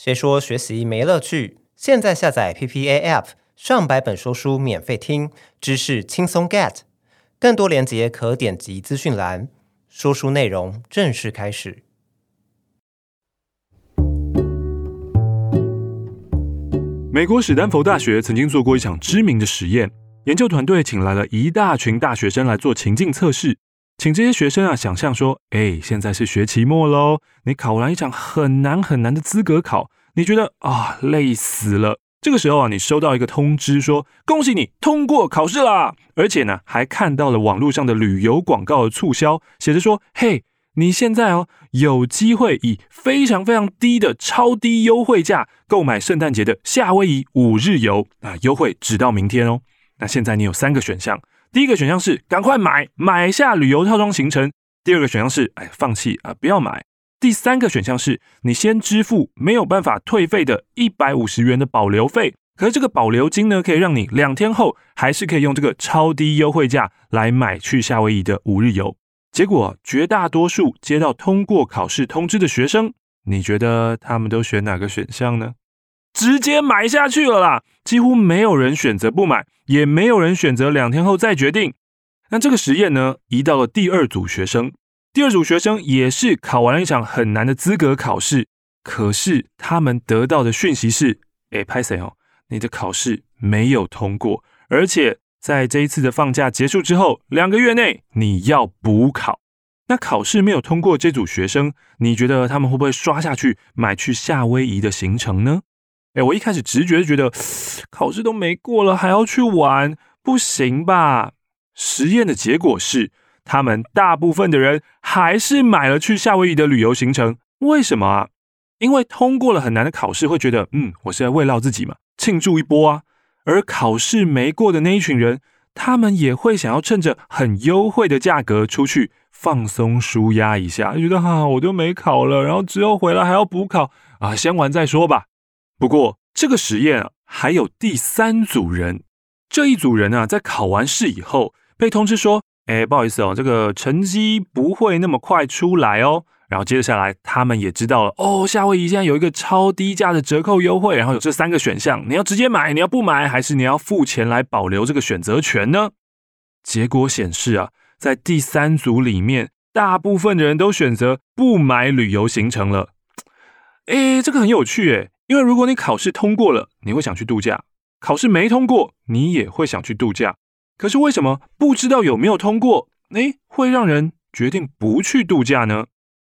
谁说学习没乐趣？现在下载 PPA App，上百本说书免费听，知识轻松 get。更多链接可点击资讯栏。说书内容正式开始。美国史丹佛大学曾经做过一场知名的实验，研究团队请来了一大群大学生来做情境测试，请这些学生啊想象说，哎，现在是学期末喽，你考完一场很难很难的资格考。你觉得啊累死了？这个时候啊，你收到一个通知说恭喜你通过考试啦，而且呢还看到了网络上的旅游广告的促销，写着说嘿，你现在哦有机会以非常非常低的超低优惠价购买圣诞节的夏威夷五日游啊，优惠直到明天哦。那现在你有三个选项，第一个选项是赶快买买下旅游套装行程，第二个选项是哎放弃啊不要买。第三个选项是你先支付没有办法退费的一百五十元的保留费，可是这个保留金呢，可以让你两天后还是可以用这个超低优惠价来买去夏威夷的五日游。结果绝大多数接到通过考试通知的学生，你觉得他们都选哪个选项呢？直接买下去了啦，几乎没有人选择不买，也没有人选择两天后再决定。那这个实验呢，移到了第二组学生。第二组学生也是考完了一场很难的资格考试，可是他们得到的讯息是：哎，拍谢哦，你的考试没有通过，而且在这一次的放假结束之后，两个月内你要补考。那考试没有通过这组学生，你觉得他们会不会刷下去买去夏威夷的行程呢？哎，我一开始直觉觉得考试都没过了，还要去玩，不行吧？实验的结果是。他们大部分的人还是买了去夏威夷的旅游行程，为什么啊？因为通过了很难的考试，会觉得嗯，我是在慰劳自己嘛，庆祝一波啊。而考试没过的那一群人，他们也会想要趁着很优惠的价格出去放松舒压一下，觉得哈、我都没考了，然后之后回来还要补考啊，先玩再说吧。不过这个实验啊，还有第三组人，这一组人啊，在考完试以后被通知说。哎，不好意思哦，这个成绩不会那么快出来哦。然后接下来，他们也知道了哦，夏威夷现在有一个超低价的折扣优惠，然后有这三个选项，你要直接买，你要不买，还是你要付钱来保留这个选择权呢？结果显示啊，在第三组里面，大部分的人都选择不买旅游行程了。哎，这个很有趣诶，因为如果你考试通过了，你会想去度假；考试没通过，你也会想去度假。可是为什么不知道有没有通过，诶，会让人决定不去度假呢？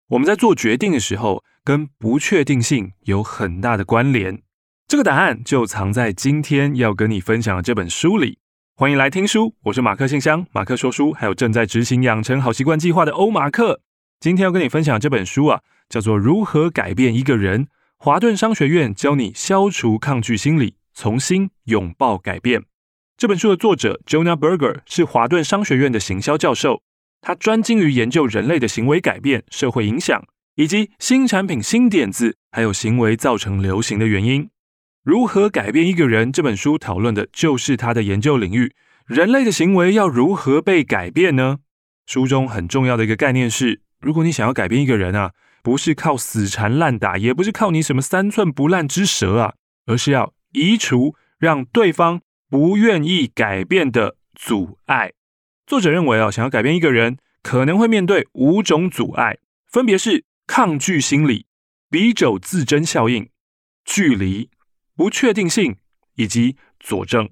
我们在做决定的时候，跟不确定性有很大的关联。这个答案就藏在今天要跟你分享的这本书里。欢迎来听书，我是马克信箱，马克说书，还有正在执行养成好习惯计划的欧马克。今天要跟你分享这本书啊，叫做《如何改变一个人》，华顿商学院教你消除抗拒心理，重新拥抱改变。这本书的作者 Jonah Berger 是华顿商学院的行销教授，他专精于研究人类的行为改变、社会影响，以及新产品、新点子，还有行为造成流行的原因。如何改变一个人？这本书讨论的就是他的研究领域。人类的行为要如何被改变呢？书中很重要的一个概念是：如果你想要改变一个人啊，不是靠死缠烂打，也不是靠你什么三寸不烂之舌啊，而是要移除让对方。不愿意改变的阻碍。作者认为啊，想要改变一个人，可能会面对五种阻碍，分别是抗拒心理、敝帚自珍效应、距离、不确定性以及佐证。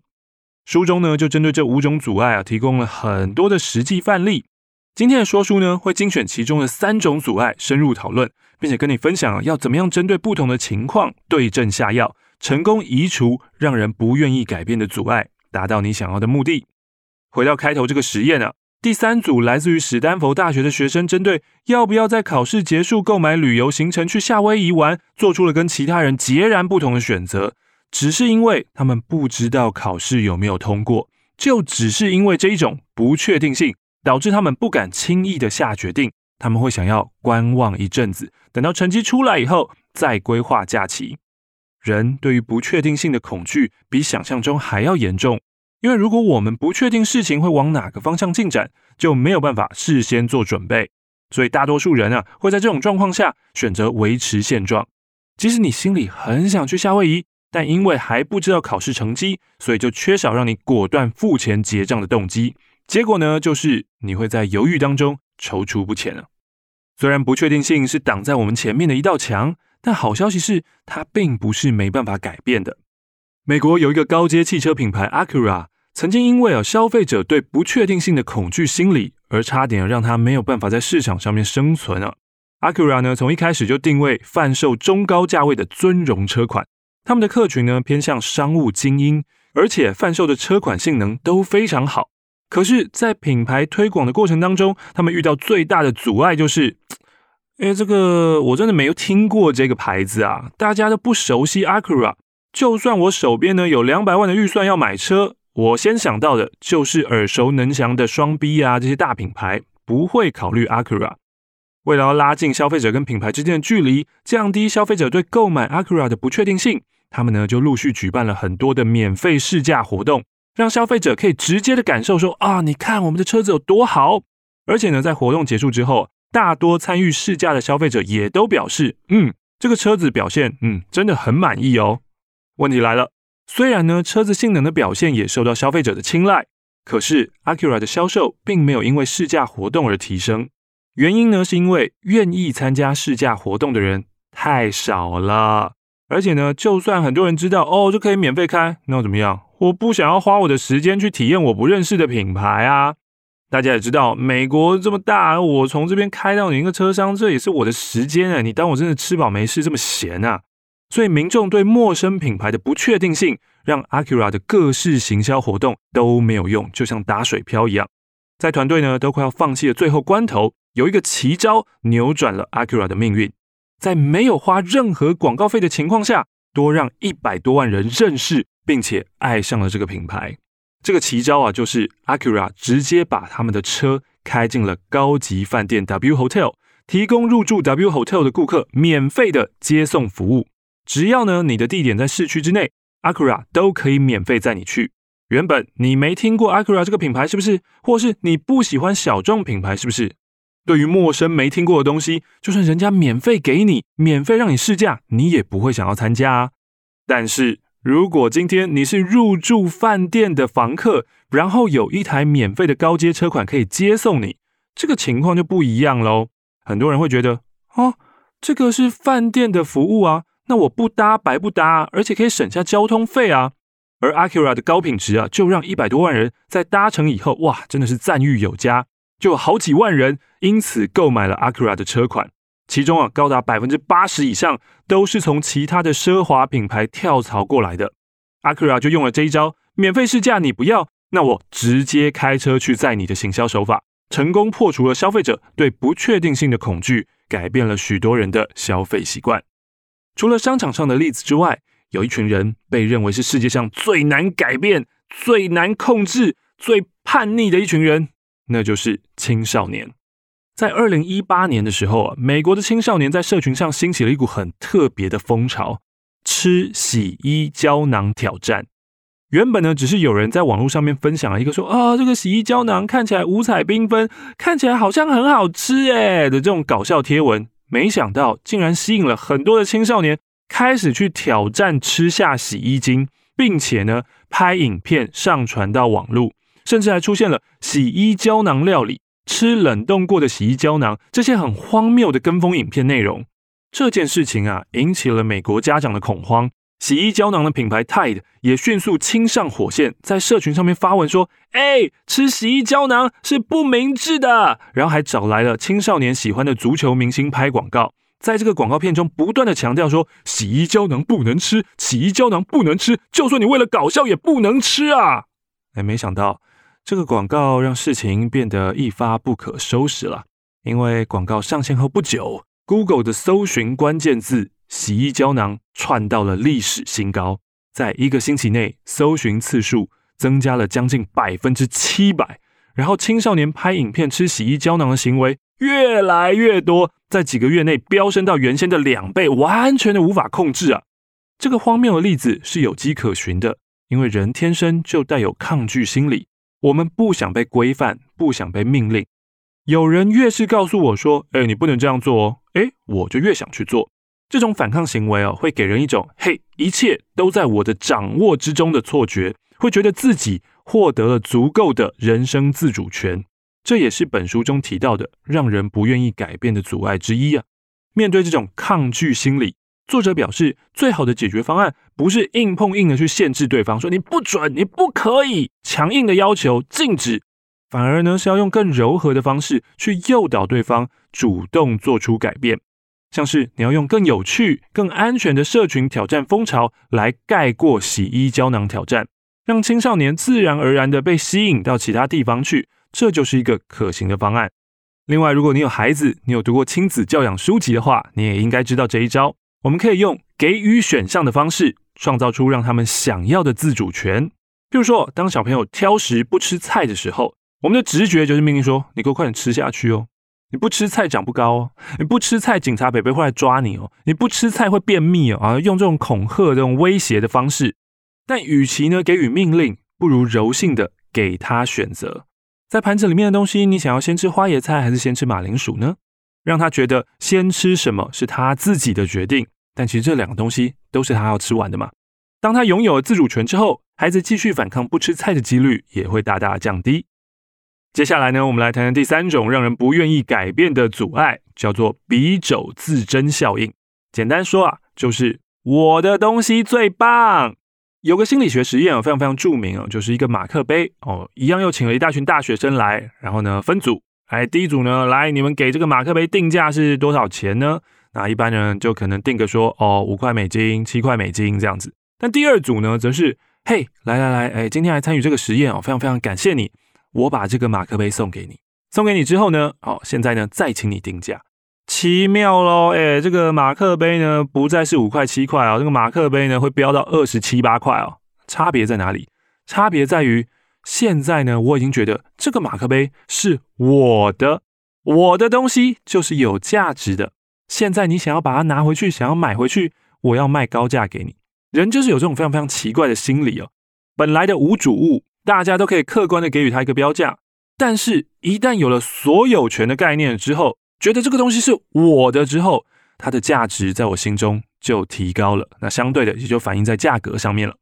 书中呢，就针对这五种阻碍啊，提供了很多的实际范例。今天的说书呢，会精选其中的三种阻碍，深入讨论，并且跟你分享要怎么样针对不同的情况对症下药。成功移除让人不愿意改变的阻碍，达到你想要的目的。回到开头这个实验啊，第三组来自于史丹佛大学的学生，针对要不要在考试结束购买旅游行程去夏威夷玩，做出了跟其他人截然不同的选择。只是因为他们不知道考试有没有通过，就只是因为这一种不确定性，导致他们不敢轻易的下决定。他们会想要观望一阵子，等到成绩出来以后再规划假期。人对于不确定性的恐惧比想象中还要严重，因为如果我们不确定事情会往哪个方向进展，就没有办法事先做准备。所以大多数人啊会在这种状况下选择维持现状。即使你心里很想去夏威夷，但因为还不知道考试成绩，所以就缺少让你果断付钱结账的动机。结果呢，就是你会在犹豫当中踌躇不前了。虽然不确定性是挡在我们前面的一道墙，但好消息是，它并不是没办法改变的。美国有一个高阶汽车品牌 Acura，曾经因为啊消费者对不确定性的恐惧心理，而差点让它没有办法在市场上面生存啊。Acura 呢，从一开始就定位贩售中高价位的尊荣车款，他们的客群呢偏向商务精英，而且贩售的车款性能都非常好。可是，在品牌推广的过程当中，他们遇到最大的阻碍就是，哎，这个我真的没有听过这个牌子啊，大家都不熟悉 Acura。就算我手边呢有两百万的预算要买车，我先想到的就是耳熟能详的双 B 啊这些大品牌，不会考虑 Acura。为了要拉近消费者跟品牌之间的距离，降低消费者对购买 Acura 的不确定性，他们呢就陆续举办了很多的免费试驾活动。让消费者可以直接的感受说啊，你看我们的车子有多好！而且呢，在活动结束之后，大多参与试驾的消费者也都表示，嗯，这个车子表现，嗯，真的很满意哦。问题来了，虽然呢，车子性能的表现也受到消费者的青睐，可是 Acura 的销售并没有因为试驾活动而提升。原因呢，是因为愿意参加试驾活动的人太少了，而且呢，就算很多人知道哦，就可以免费开，那又怎么样？我不想要花我的时间去体验我不认识的品牌啊！大家也知道，美国这么大，我从这边开到你那个车商，这也是我的时间啊！你当我真的吃饱没事这么闲啊？所以民众对陌生品牌的不确定性，让 Acura 的各式行销活动都没有用，就像打水漂一样。在团队呢都快要放弃的最后关头，有一个奇招扭转了 Acura 的命运，在没有花任何广告费的情况下，多让一百多万人认识。并且爱上了这个品牌，这个奇招啊，就是 Acura 直接把他们的车开进了高级饭店 W Hotel，提供入住 W Hotel 的顾客免费的接送服务。只要呢你的地点在市区之内，Acura 都可以免费载你去。原本你没听过 Acura 这个品牌是不是？或是你不喜欢小众品牌是不是？对于陌生没听过的东西，就算人家免费给你，免费让你试驾，你也不会想要参加啊。但是。如果今天你是入住饭店的房客，然后有一台免费的高阶车款可以接送你，这个情况就不一样喽。很多人会觉得，哦，这个是饭店的服务啊，那我不搭白不搭，而且可以省下交通费啊。而 Acura 的高品质啊，就让一百多万人在搭乘以后，哇，真的是赞誉有加，就有好几万人因此购买了 Acura 的车款。其中啊，高达百分之八十以上都是从其他的奢华品牌跳槽过来的。阿克瑞就用了这一招，免费试驾你不要，那我直接开车去载你的行销手法，成功破除了消费者对不确定性的恐惧，改变了许多人的消费习惯。除了商场上的例子之外，有一群人被认为是世界上最难改变、最难控制、最叛逆的一群人，那就是青少年。在二零一八年的时候啊，美国的青少年在社群上兴起了一股很特别的风潮——吃洗衣胶囊挑战。原本呢，只是有人在网络上面分享了一个说啊，这个洗衣胶囊看起来五彩缤纷，看起来好像很好吃诶的这种搞笑贴文，没想到竟然吸引了很多的青少年开始去挑战吃下洗衣精，并且呢，拍影片上传到网络，甚至还出现了洗衣胶囊料理。吃冷冻过的洗衣胶囊，这些很荒谬的跟风影片内容，这件事情啊，引起了美国家长的恐慌。洗衣胶囊的品牌 Tide 也迅速亲上火线，在社群上面发文说：“哎，吃洗衣胶囊是不明智的。”然后还找来了青少年喜欢的足球明星拍广告，在这个广告片中不断的强调说：“洗衣胶囊不能吃，洗衣胶囊不能吃，就算你为了搞笑也不能吃啊！”哎，没想到。这个广告让事情变得一发不可收拾了，因为广告上线后不久，Google 的搜寻关键字“洗衣胶囊”窜到了历史新高，在一个星期内，搜寻次数增加了将近百分之七百，然后青少年拍影片吃洗衣胶囊的行为越来越多，在几个月内飙升到原先的两倍，完全的无法控制啊！这个荒谬的例子是有迹可循的，因为人天生就带有抗拒心理。我们不想被规范，不想被命令。有人越是告诉我说：“哎，你不能这样做哦。”哎，我就越想去做。这种反抗行为哦，会给人一种“嘿，一切都在我的掌握之中”的错觉，会觉得自己获得了足够的人生自主权。这也是本书中提到的，让人不愿意改变的阻碍之一啊。面对这种抗拒心理，作者表示，最好的解决方案不是硬碰硬的去限制对方，说你不准、你不可以，强硬的要求、禁止，反而呢是要用更柔和的方式去诱导对方主动做出改变。像是你要用更有趣、更安全的社群挑战风潮来盖过洗衣胶囊挑战，让青少年自然而然的被吸引到其他地方去。这就是一个可行的方案。另外，如果你有孩子，你有读过亲子教养书籍的话，你也应该知道这一招。我们可以用给予选项的方式，创造出让他们想要的自主权。譬如说，当小朋友挑食不吃菜的时候，我们的直觉就是命令说：“你给我快点吃下去哦！你不吃菜长不高哦！你不吃菜，警察北北会来抓你哦！你不吃菜会便秘哦！”啊，用这种恐吓、这种威胁的方式。但与其呢给予命令，不如柔性的给他选择。在盘子里面的东西，你想要先吃花椰菜还是先吃马铃薯呢？让他觉得先吃什么是他自己的决定，但其实这两个东西都是他要吃完的嘛。当他拥有自主权之后，孩子继续反抗不吃菜的几率也会大大降低。接下来呢，我们来谈谈第三种让人不愿意改变的阻碍，叫做比肘自珍效应。简单说啊，就是我的东西最棒。有个心理学实验非常非常著名哦，就是一个马克杯哦，一样又请了一大群大学生来，然后呢分组，哎，第一组呢来，你们给这个马克杯定价是多少钱呢？那一般人就可能定个说哦五块美金、七块美金这样子。但第二组呢，则是嘿，来来来，哎，今天来参与这个实验哦，非常非常感谢你，我把这个马克杯送给你，送给你之后呢，好，现在呢再请你定价。奇妙喽，哎，这个马克杯呢，不再是五块七块哦，这个马克杯呢会飙到二十七八块哦。差别在哪里？差别在于现在呢，我已经觉得这个马克杯是我的，我的东西就是有价值的。现在你想要把它拿回去，想要买回去，我要卖高价给你。人就是有这种非常非常奇怪的心理哦。本来的无主物，大家都可以客观的给予它一个标价，但是一旦有了所有权的概念之后。觉得这个东西是我的之后，它的价值在我心中就提高了。那相对的也就反映在价格上面了。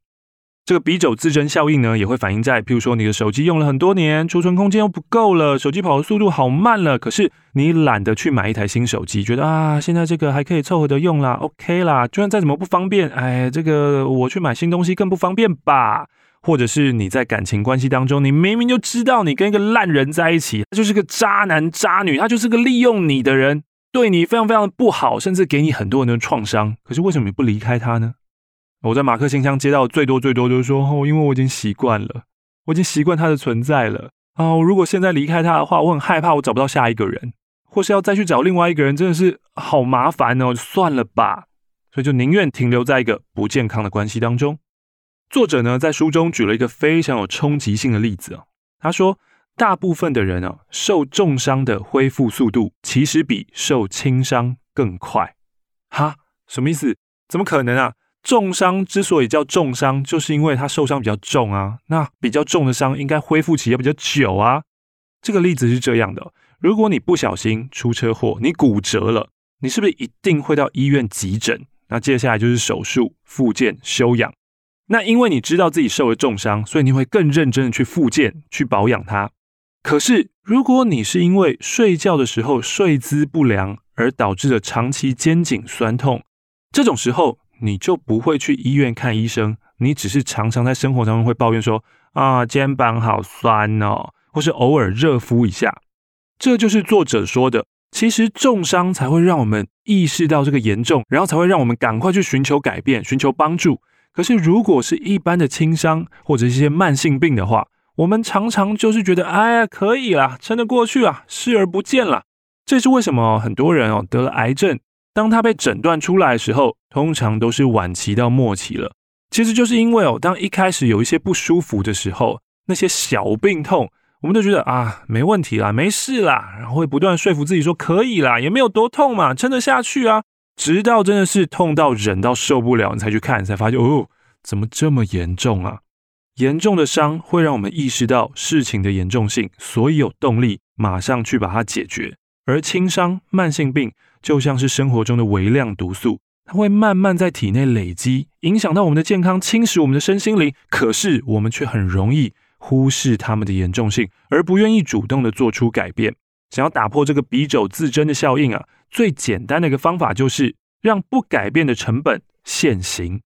这个比肘自珍效应呢，也会反映在，譬如说你的手机用了很多年，储存空间又不够了，手机跑的速度好慢了。可是你懒得去买一台新手机，觉得啊，现在这个还可以凑合着用啦，OK 啦。就算再怎么不方便，哎，这个我去买新东西更不方便吧。或者是你在感情关系当中，你明明就知道你跟一个烂人在一起，他就是个渣男渣女，他就是个利用你的人，对你非常非常的不好，甚至给你很多人的创伤。可是为什么你不离开他呢？我在马克信箱接到最多最多就是说，哦，因为我已经习惯了，我已经习惯他的存在了啊。哦，如果现在离开他的话，我很害怕我找不到下一个人，或是要再去找另外一个人，真的是好麻烦哦。就算了吧，所以就宁愿停留在一个不健康的关系当中。作者呢，在书中举了一个非常有冲击性的例子哦。他说，大部分的人啊，受重伤的恢复速度其实比受轻伤更快。哈，什么意思？怎么可能啊？重伤之所以叫重伤，就是因为他受伤比较重啊。那比较重的伤，应该恢复期要比较久啊。这个例子是这样的：如果你不小心出车祸，你骨折了，你是不是一定会到医院急诊？那接下来就是手术、复健、休养。那因为你知道自己受了重伤，所以你会更认真的去复健、去保养它。可是，如果你是因为睡觉的时候睡姿不良而导致的长期肩颈酸痛，这种时候你就不会去医院看医生，你只是常常在生活当中会抱怨说啊，肩膀好酸哦，或是偶尔热敷一下。这就是作者说的，其实重伤才会让我们意识到这个严重，然后才会让我们赶快去寻求改变、寻求帮助。可是，如果是一般的轻伤或者一些慢性病的话，我们常常就是觉得，哎呀，可以啦，撑得过去啊，视而不见了。这是为什么很多人哦得了癌症，当他被诊断出来的时候，通常都是晚期到末期了。其实就是因为哦，当一开始有一些不舒服的时候，那些小病痛，我们都觉得啊，没问题啦，没事啦，然后会不断说服自己说可以啦，也没有多痛嘛，撑得下去啊。直到真的是痛到忍到受不了，你才去看，才发现哦，怎么这么严重啊？严重的伤会让我们意识到事情的严重性，所以有动力马上去把它解决。而轻伤、慢性病就像是生活中的微量毒素，它会慢慢在体内累积，影响到我们的健康，侵蚀我们的身心灵。可是我们却很容易忽视它们的严重性，而不愿意主动的做出改变。想要打破这个敝帚自珍的效应啊，最简单的一个方法就是让不改变的成本现形。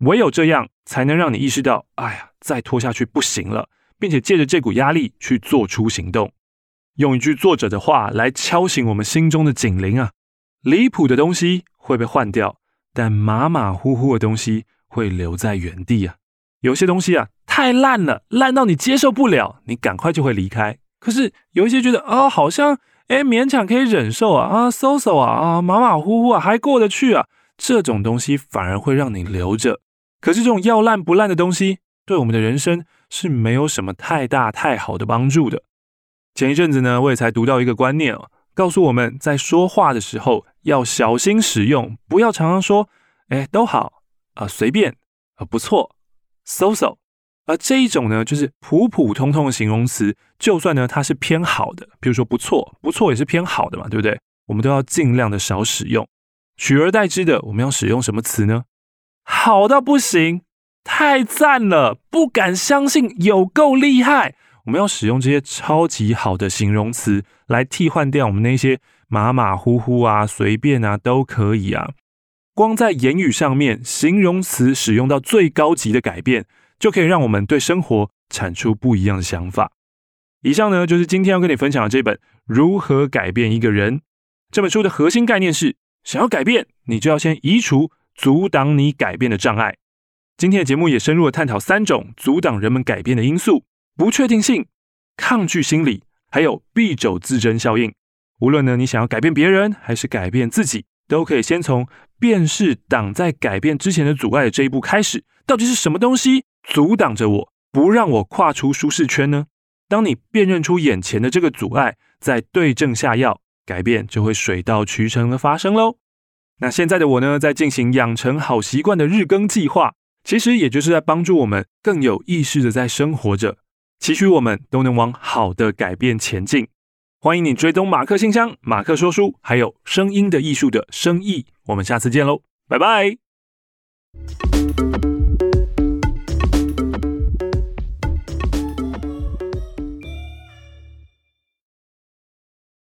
唯有这样，才能让你意识到，哎呀，再拖下去不行了，并且借着这股压力去做出行动。用一句作者的话来敲醒我们心中的警铃啊：离谱的东西会被换掉，但马马虎虎的东西会留在原地啊。有些东西啊，太烂了，烂到你接受不了，你赶快就会离开。可是有一些觉得啊、好像哎勉强可以忍受啊啊，so so 啊啊，马马虎虎啊，还过得去啊，这种东西反而会让你留着。可是这种要烂不烂的东西，对我们的人生是没有什么太大太好的帮助的。前一阵子呢，我也才读到一个观念哦，告诉我们在说话的时候要小心使用，不要常常说哎都好啊，随便啊，不错，so so。而这一种呢，就是普普通通的形容词，就算呢它是偏好的，比如说不错，不错也是偏好的嘛，对不对？我们都要尽量的少使用，取而代之的，我们要使用什么词呢？好到不行，太赞了，不敢相信，有够厉害！我们要使用这些超级好的形容词来替换掉我们那些马马虎虎啊、随便啊都可以啊。光在言语上面，形容词使用到最高级的改变。就可以让我们对生活产出不一样的想法。以上呢，就是今天要跟你分享的这本《如何改变一个人》这本书的核心概念是：想要改变，你就要先移除阻挡你改变的障碍。今天的节目也深入的探讨三种阻挡人们改变的因素：不确定性、抗拒心理，还有敝帚自珍效应。无论呢，你想要改变别人还是改变自己，都可以先从辨识挡在改变之前的阻碍的这一步开始。到底是什么东西？阻挡着我，不让我跨出舒适圈呢？当你辨认出眼前的这个阻碍，再对症下药，改变就会水到渠成的发生喽。那现在的我呢，在进行养成好习惯的日更计划，其实也就是在帮助我们更有意识的在生活着，期许我们都能往好的改变前进。欢迎你追踪马克信箱、马克说书，还有声音的艺术的生意。我们下次见喽，拜拜。